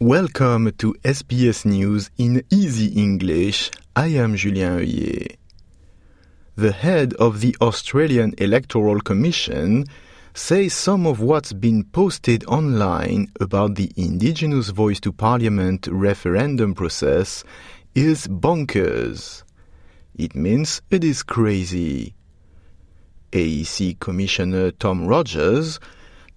Welcome to SBS News in Easy English. I am Julien Oeuillet. The head of the Australian Electoral Commission says some of what's been posted online about the Indigenous Voice to Parliament referendum process is bonkers. It means it is crazy. AEC Commissioner Tom Rogers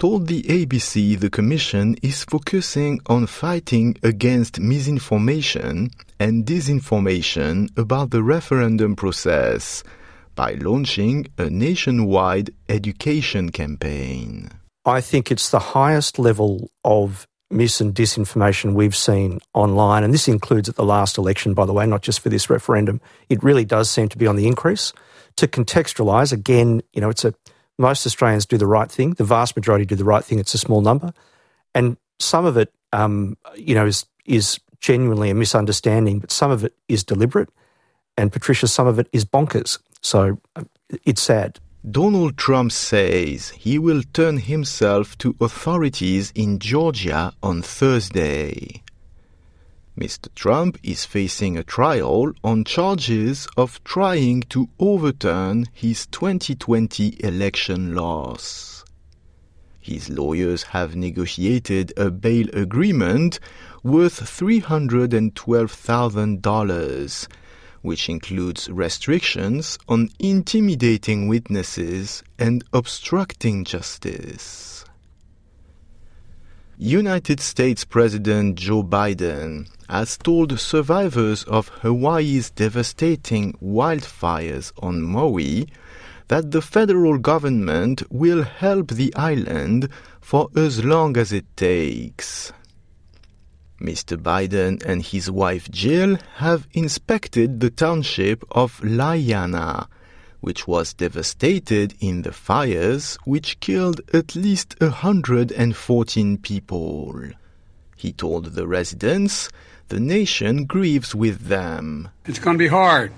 told the ABC the Commission is focusing on fighting against misinformation and disinformation about the referendum process by launching a nationwide education campaign. I think it's the highest level of mis and disinformation we've seen online, and this includes at the last election, by the way, not just for this referendum. It really does seem to be on the increase. To contextualise, again, you know, it's a most Australians do the right thing. The vast majority do the right thing. It's a small number, and some of it, um, you know, is is genuinely a misunderstanding, but some of it is deliberate. And Patricia, some of it is bonkers. So uh, it's sad. Donald Trump says he will turn himself to authorities in Georgia on Thursday. Mr. Trump is facing a trial on charges of trying to overturn his 2020 election loss. His lawyers have negotiated a bail agreement worth $312,000, which includes restrictions on intimidating witnesses and obstructing justice. United States President Joe Biden has told survivors of Hawaii's devastating wildfires on Maui that the federal government will help the island for as long as it takes. Mr. Biden and his wife Jill have inspected the township of Lahaina, which was devastated in the fires which killed at least 114 people. He told the residents the nation grieves with them. It's going to be hard.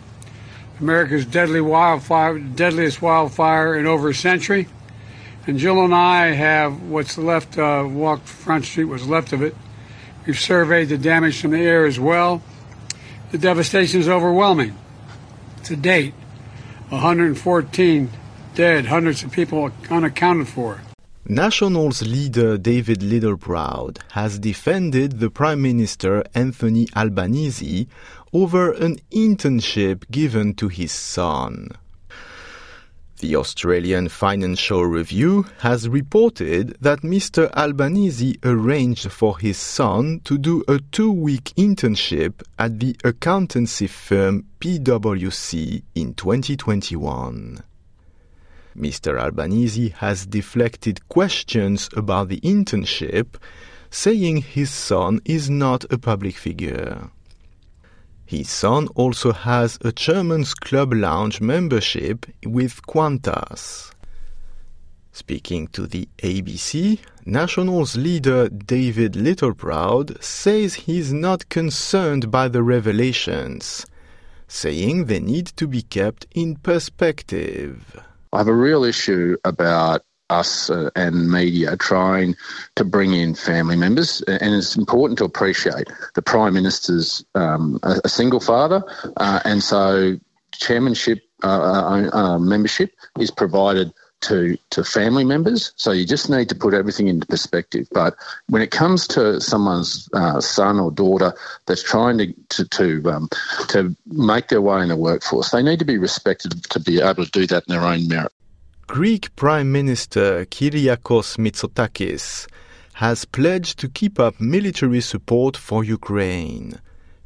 America's deadly wildfire, deadliest wildfire in over a century. And Jill and I have what's left, uh, walked Front Street, what's left of it. We've surveyed the damage from the air as well. The devastation is overwhelming. To date, 114 dead, hundreds of people unaccounted for. Nationals leader David Littleproud has defended the Prime Minister Anthony Albanese over an internship given to his son. The Australian Financial Review has reported that Mr. Albanese arranged for his son to do a two week internship at the accountancy firm PwC in 2021. Mr. Albanese has deflected questions about the internship, saying his son is not a public figure. His son also has a Chairman's Club Lounge membership with Qantas. Speaking to the ABC, Nationals leader David Littleproud says he's not concerned by the revelations, saying they need to be kept in perspective. I have a real issue about us uh, and media trying to bring in family members, and it's important to appreciate the Prime Minister's um, a, single father, uh, and so chairmanship uh, uh, uh, membership is provided to to family members. So you just need to put everything into perspective. But when it comes to someone's uh, son or daughter that's trying to to to, um, to make their way in the workforce, they need to be respected to be able to do that in their own merit. Greek Prime Minister Kyriakos Mitsotakis has pledged to keep up military support for Ukraine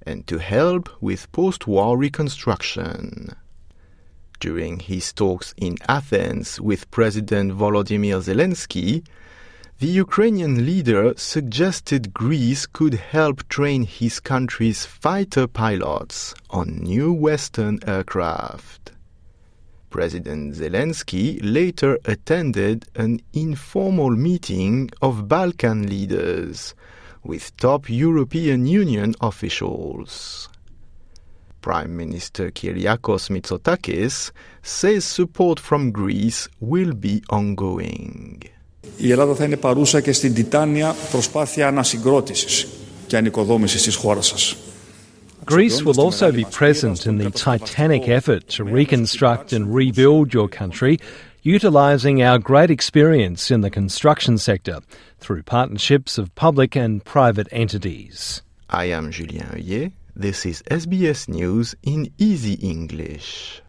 and to help with post war reconstruction. During his talks in Athens with President Volodymyr Zelensky, the Ukrainian leader suggested Greece could help train his country's fighter pilots on new Western aircraft. President Zelensky later attended an informal meeting of Balkan leaders with top European Union officials. Prime Minister Kyriakos Mitsotakis says support from Greece will be ongoing. Η Ελλάδα θα είναι παρούσα και στην τιτάνια προσπάθεια ανασυγκρότησης και ανοικοδόμησης της χώρας σας. Greece will also be present in the titanic effort to reconstruct and rebuild your country, utilising our great experience in the construction sector through partnerships of public and private entities. I am Julien Oeuillet. This is SBS News in Easy English.